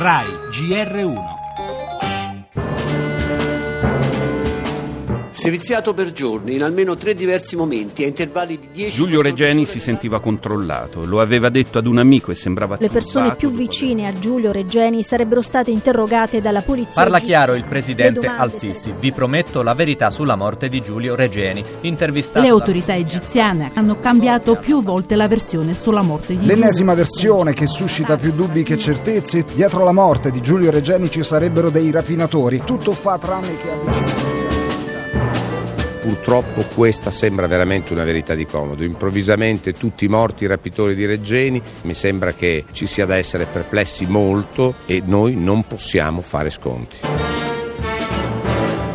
RAI GR1 Seviziato per giorni, in almeno tre diversi momenti, a intervalli di 10 Giulio Regeni si sentiva controllato, lo aveva detto ad un amico e sembrava Le persone più vicine a Giulio Regeni sarebbero state interrogate dalla polizia. Parla chiaro il presidente Al-Sisi. Vi prometto la verità sulla morte di Giulio Regeni. Intervistato Le autorità egiziane hanno cambiato più volte la versione sulla morte di Giulio. L'ennesima versione che suscita più dubbi che certezze. Dietro la morte di Giulio Regeni ci sarebbero dei rapinatori. Tutto fa tranne che avvicinarsi. Purtroppo questa sembra veramente una verità di comodo. Improvvisamente tutti morti i rapitori di Reggeni, mi sembra che ci sia da essere perplessi molto e noi non possiamo fare sconti.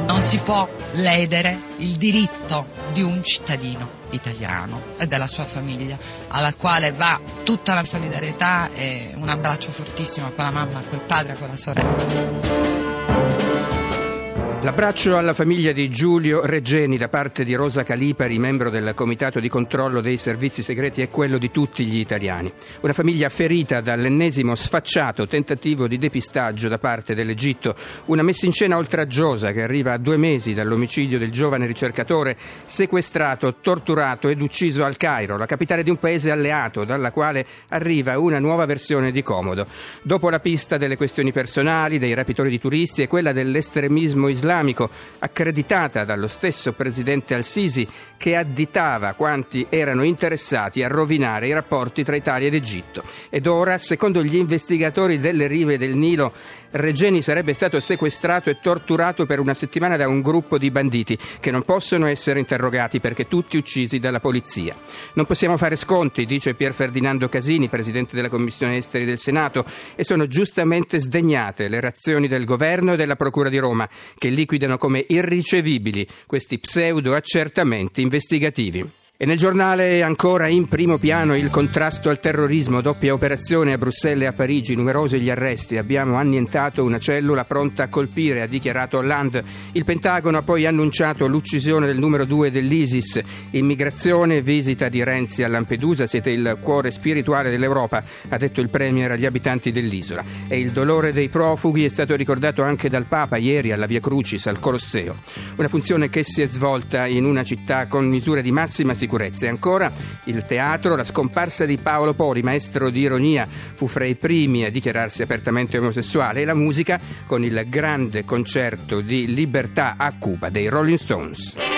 Non si può ledere il diritto di un cittadino italiano e della sua famiglia, alla quale va tutta la solidarietà e un abbraccio fortissimo a quella mamma, a quel padre, a quella sorella. L'abbraccio alla famiglia di Giulio Reggeni da parte di Rosa Calipari, membro del Comitato di controllo dei servizi segreti, è quello di tutti gli italiani. Una famiglia ferita dall'ennesimo sfacciato tentativo di depistaggio da parte dell'Egitto, una messa in scena oltraggiosa che arriva a due mesi dall'omicidio del giovane ricercatore sequestrato, torturato ed ucciso al Cairo, la capitale di un paese alleato, dalla quale arriva una nuova versione di Comodo. Dopo la pista delle questioni personali, dei rapitori di turisti e quella dell'estremismo islamico, islamico, accreditata dallo stesso presidente Al-Sisi, che additava quanti erano interessati a rovinare i rapporti tra Italia ed Egitto. Ed ora, secondo gli investigatori delle rive del Nilo, Regeni sarebbe stato sequestrato e torturato per una settimana da un gruppo di banditi che non possono essere interrogati perché tutti uccisi dalla polizia. Non possiamo fare sconti, dice Pier Ferdinando Casini, presidente della Commissione Esteri del Senato, e sono giustamente sdegnate le reazioni del governo e della Procura di Roma, che liquidano come irricevibili questi pseudo accertamenti investigativi. E nel giornale ancora in primo piano il contrasto al terrorismo, doppia operazione a Bruxelles e a Parigi, numerosi gli arresti, abbiamo annientato una cellula pronta a colpire, ha dichiarato Hollande. Il Pentagono ha poi annunciato l'uccisione del numero due dell'ISIS, immigrazione, visita di Renzi a Lampedusa, siete il cuore spirituale dell'Europa, ha detto il Premier agli abitanti dell'isola. E il dolore dei profughi è stato ricordato anche dal Papa ieri alla Via Crucis, al Colosseo. Una funzione che si è svolta in una città con misure di massima sicurezza sicurezza. E ancora il teatro, la scomparsa di Paolo Pori, maestro di ironia, fu fra i primi a dichiararsi apertamente omosessuale, e la musica con il grande concerto di libertà a Cuba dei Rolling Stones.